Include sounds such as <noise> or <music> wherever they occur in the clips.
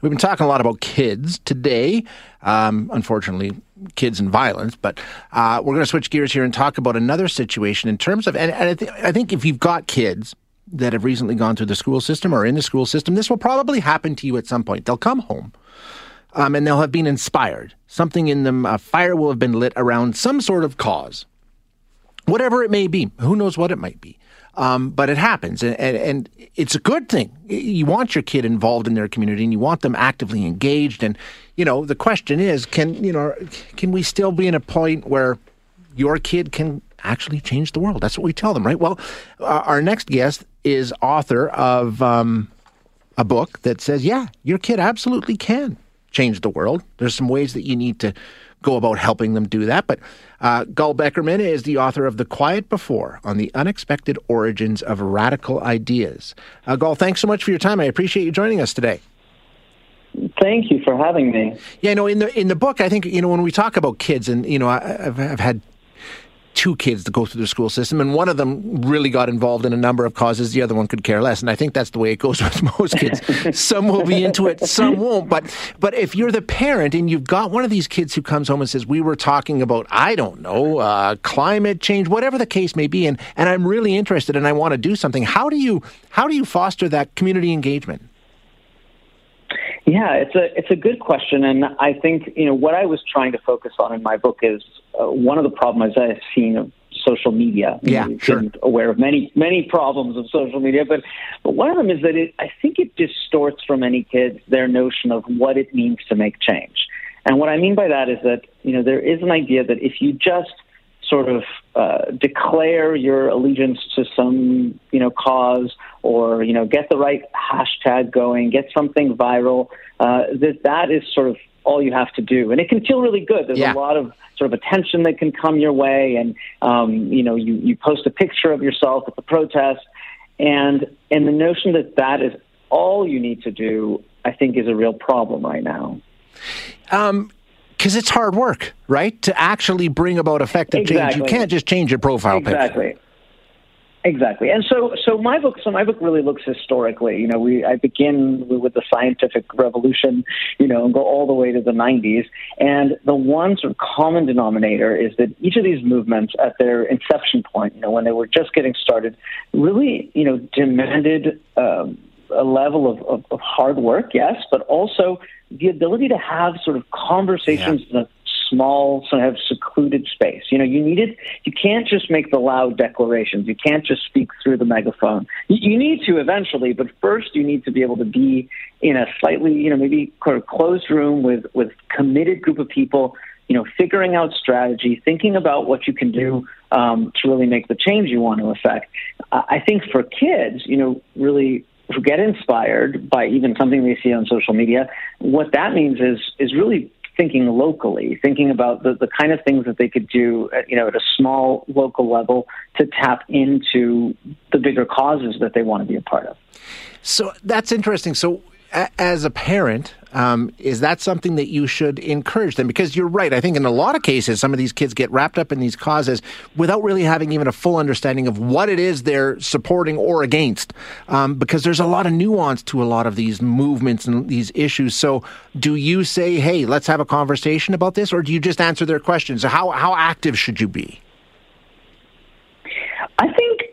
We've been talking a lot about kids today. Um, unfortunately, kids and violence, but uh, we're going to switch gears here and talk about another situation in terms of, and, and I, th- I think if you've got kids, that have recently gone through the school system or in the school system, this will probably happen to you at some point. They'll come home um, and they'll have been inspired. Something in them, a fire will have been lit around some sort of cause, whatever it may be. Who knows what it might be? Um, but it happens, and, and, and, it's a good thing. You want your kid involved in their community, and you want them actively engaged. And you know, the question is, can you know, can we still be in a point where your kid can actually change the world? That's what we tell them, right? Well, our next guest is author of um, a book that says, yeah, your kid absolutely can change the world. There's some ways that you need to go about helping them do that. But uh, Gal Beckerman is the author of The Quiet Before on the unexpected origins of radical ideas. Uh, Gal, thanks so much for your time. I appreciate you joining us today. Thank you for having me. Yeah, no, in the in the book, I think you know when we talk about kids, and you know, I, have I've had two kids to go through the school system, and one of them really got involved in a number of causes. The other one could care less, and I think that's the way it goes <laughs> with most kids. <laughs> some will be into it, some won't. But but if you're the parent and you've got one of these kids who comes home and says, "We were talking about I don't know uh, climate change, whatever the case may be," and and I'm really interested and I want to do something. How do you how do you foster that community engagement? Yeah, it's a it's a good question, and I think you know what I was trying to focus on in my book is uh, one of the problems I've seen of social media. Yeah, I've sure. Aware of many many problems of social media, but but one of them is that it, I think it distorts for many kids their notion of what it means to make change. And what I mean by that is that you know there is an idea that if you just sort of uh, declare your allegiance to some you know cause or you know get the right hashtag going, get something viral. Uh, that that is sort of all you have to do, and it can feel really good. There's yeah. a lot of sort of attention that can come your way, and um, you know you you post a picture of yourself at the protest, and and the notion that that is all you need to do, I think, is a real problem right now. Um, because it's hard work, right? To actually bring about effective exactly. change, you can't just change your profile exactly. picture. Exactly, and so so my book so my book really looks historically. You know, we I begin with the scientific revolution, you know, and go all the way to the '90s. And the one sort of common denominator is that each of these movements, at their inception point, you know, when they were just getting started, really, you know, demanded um, a level of, of, of hard work, yes, but also the ability to have sort of conversations yeah. in a small, sort of secluded space. You know, you needed, you can't just make the loud declarations. You can't just speak through the megaphone. You, you need to eventually, but first you need to be able to be in a slightly, you know, maybe kind of closed room with, with committed group of people, you know, figuring out strategy, thinking about what you can do um, to really make the change you want to affect. I think for kids, you know, really who get inspired by even something they see on social media, what that means is is really thinking locally, thinking about the, the kind of things that they could do, at, you know, at a small local level to tap into the bigger causes that they want to be a part of. So that's interesting. So as a parent, um, is that something that you should encourage them? Because you're right. I think in a lot of cases, some of these kids get wrapped up in these causes without really having even a full understanding of what it is they're supporting or against. Um, because there's a lot of nuance to a lot of these movements and these issues. So, do you say, "Hey, let's have a conversation about this," or do you just answer their questions? How how active should you be?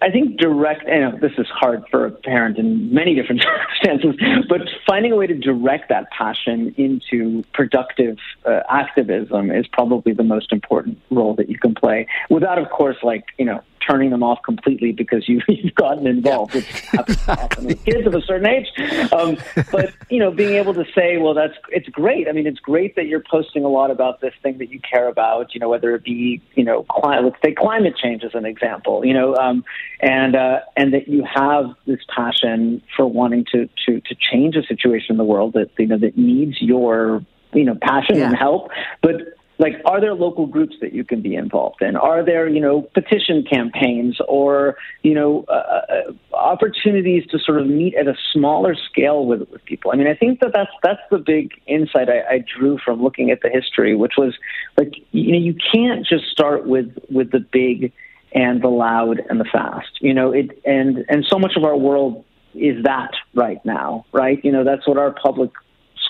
I think direct. You know, this is hard for a parent in many different <laughs> circumstances, but finding a way to direct that passion into productive uh, activism is probably the most important role that you can play. Without, of course, like you know, turning them off completely because you, <laughs> you've gotten involved. Yeah. Exactly. kids of a certain age. Um, but you know, being able to say, well, that's it's great. I mean, it's great that you're posting a lot about this thing that you care about. You know, whether it be you know, cli- let's say climate change as an example. You know, um, and uh, and that you have this passion for wanting to to to change a situation in the world that you know that needs your you know passion yeah. and help, but like are there local groups that you can be involved in? Are there you know petition campaigns or you know uh, uh, opportunities to sort of meet at a smaller scale with, with people? I mean i think that that's that's the big insight I, I drew from looking at the history which was like you know you can't just start with with the big and the loud and the fast you know? It and and so much of our world is that right now right? You know that's what our public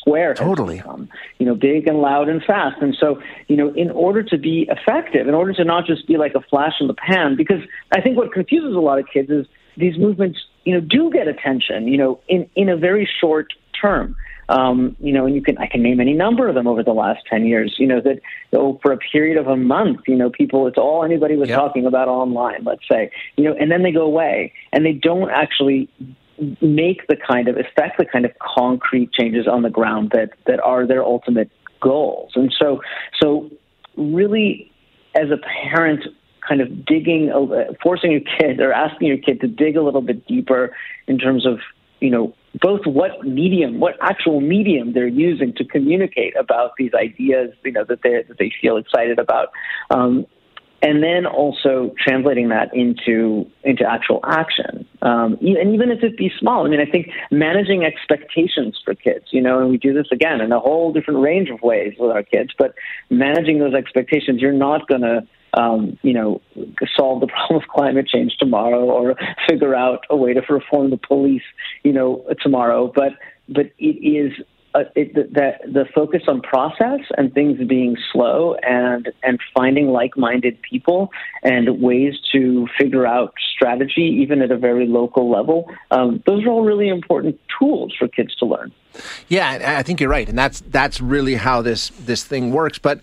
square totally become, you know, big and loud and fast. And so, you know, in order to be effective, in order to not just be like a flash in the pan, because I think what confuses a lot of kids is these movements, you know, do get attention, you know, in, in a very short term. Um, you know, and you can I can name any number of them over the last ten years. You know that oh, for a period of a month, you know, people it's all anybody was yep. talking about online. Let's say, you know, and then they go away and they don't actually make the kind of effect the kind of concrete changes on the ground that that are their ultimate goals. And so so really as a parent kind of digging forcing your kid or asking your kid to dig a little bit deeper in terms of you know both what medium what actual medium they're using to communicate about these ideas you know that they that they feel excited about um, and then also translating that into into actual action, um, and even if it be small. I mean, I think managing expectations for kids, you know, and we do this again in a whole different range of ways with our kids. But managing those expectations, you're not going to um, you know, solve the <laughs> problem of climate change tomorrow or figure out a way to reform the police, you know, tomorrow. But but it is uh, it, that the focus on process and things being slow and and finding like-minded people and ways to figure out strategy even at a very local level um, those are all really important tools for kids to learn yeah i think you're right and that's that's really how this this thing works but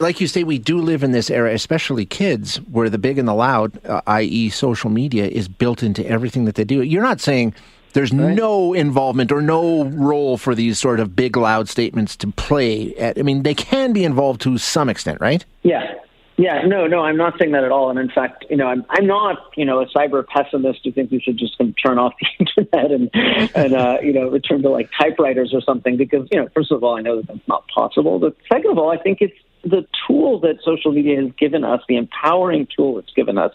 like you say, we do live in this era, especially kids, where the big and the loud, uh, i.e., social media, is built into everything that they do. You're not saying there's right. no involvement or no role for these sort of big, loud statements to play. At, I mean, they can be involved to some extent, right? Yeah. Yeah, no, no, I'm not saying that at all. And in fact, you know, I'm I'm not, you know, a cyber pessimist who thinks we should just turn off <laughs> the internet and and uh, you know return to like typewriters or something. Because you know, first of all, I know that that's not possible. But second of all, I think it's the tool that social media has given us, the empowering tool it's given us,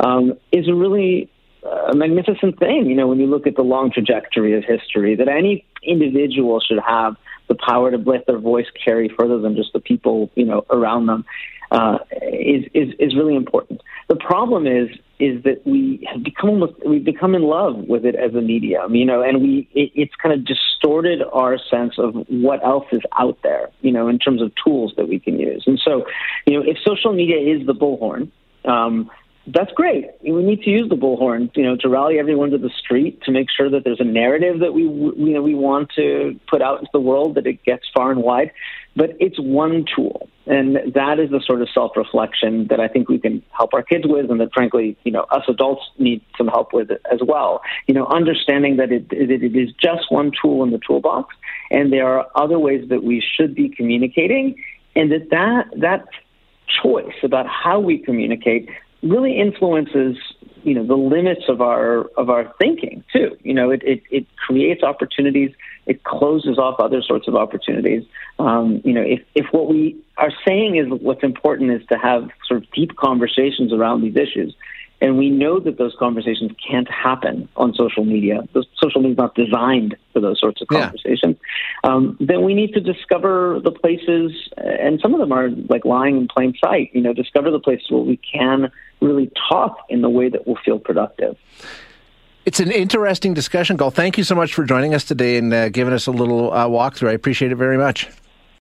um, is a really a magnificent thing, you know, when you look at the long trajectory of history, that any individual should have the power to let their voice carry further than just the people, you know, around them, uh, is, is, is really important. The problem is, is that we have become almost, we've become in love with it as a medium, you know, and we, it, it's kind of distorted our sense of what else is out there, you know, in terms of tools that we can use. And so, you know, if social media is the bullhorn, um, that's great. We need to use the bullhorn, you know, to rally everyone to the street to make sure that there's a narrative that we, you know, we want to put out into the world that it gets far and wide. But it's one tool, and that is the sort of self-reflection that I think we can help our kids with, and that frankly, you know, us adults need some help with as well. You know, understanding that it, it, it is just one tool in the toolbox, and there are other ways that we should be communicating, and that that that choice about how we communicate really influences you know the limits of our of our thinking too. You know, it it, it creates opportunities. It closes off other sorts of opportunities. Um, you know, if if what we are saying is what's important is to have sort of deep conversations around these issues, and we know that those conversations can't happen on social media. Social media is not designed for those sorts of conversations. Um, then we need to discover the places, and some of them are like lying in plain sight. You know, discover the places where we can really talk in the way that will feel productive. It's an interesting discussion, Gal. Thank you so much for joining us today and uh, giving us a little uh, walkthrough. I appreciate it very much.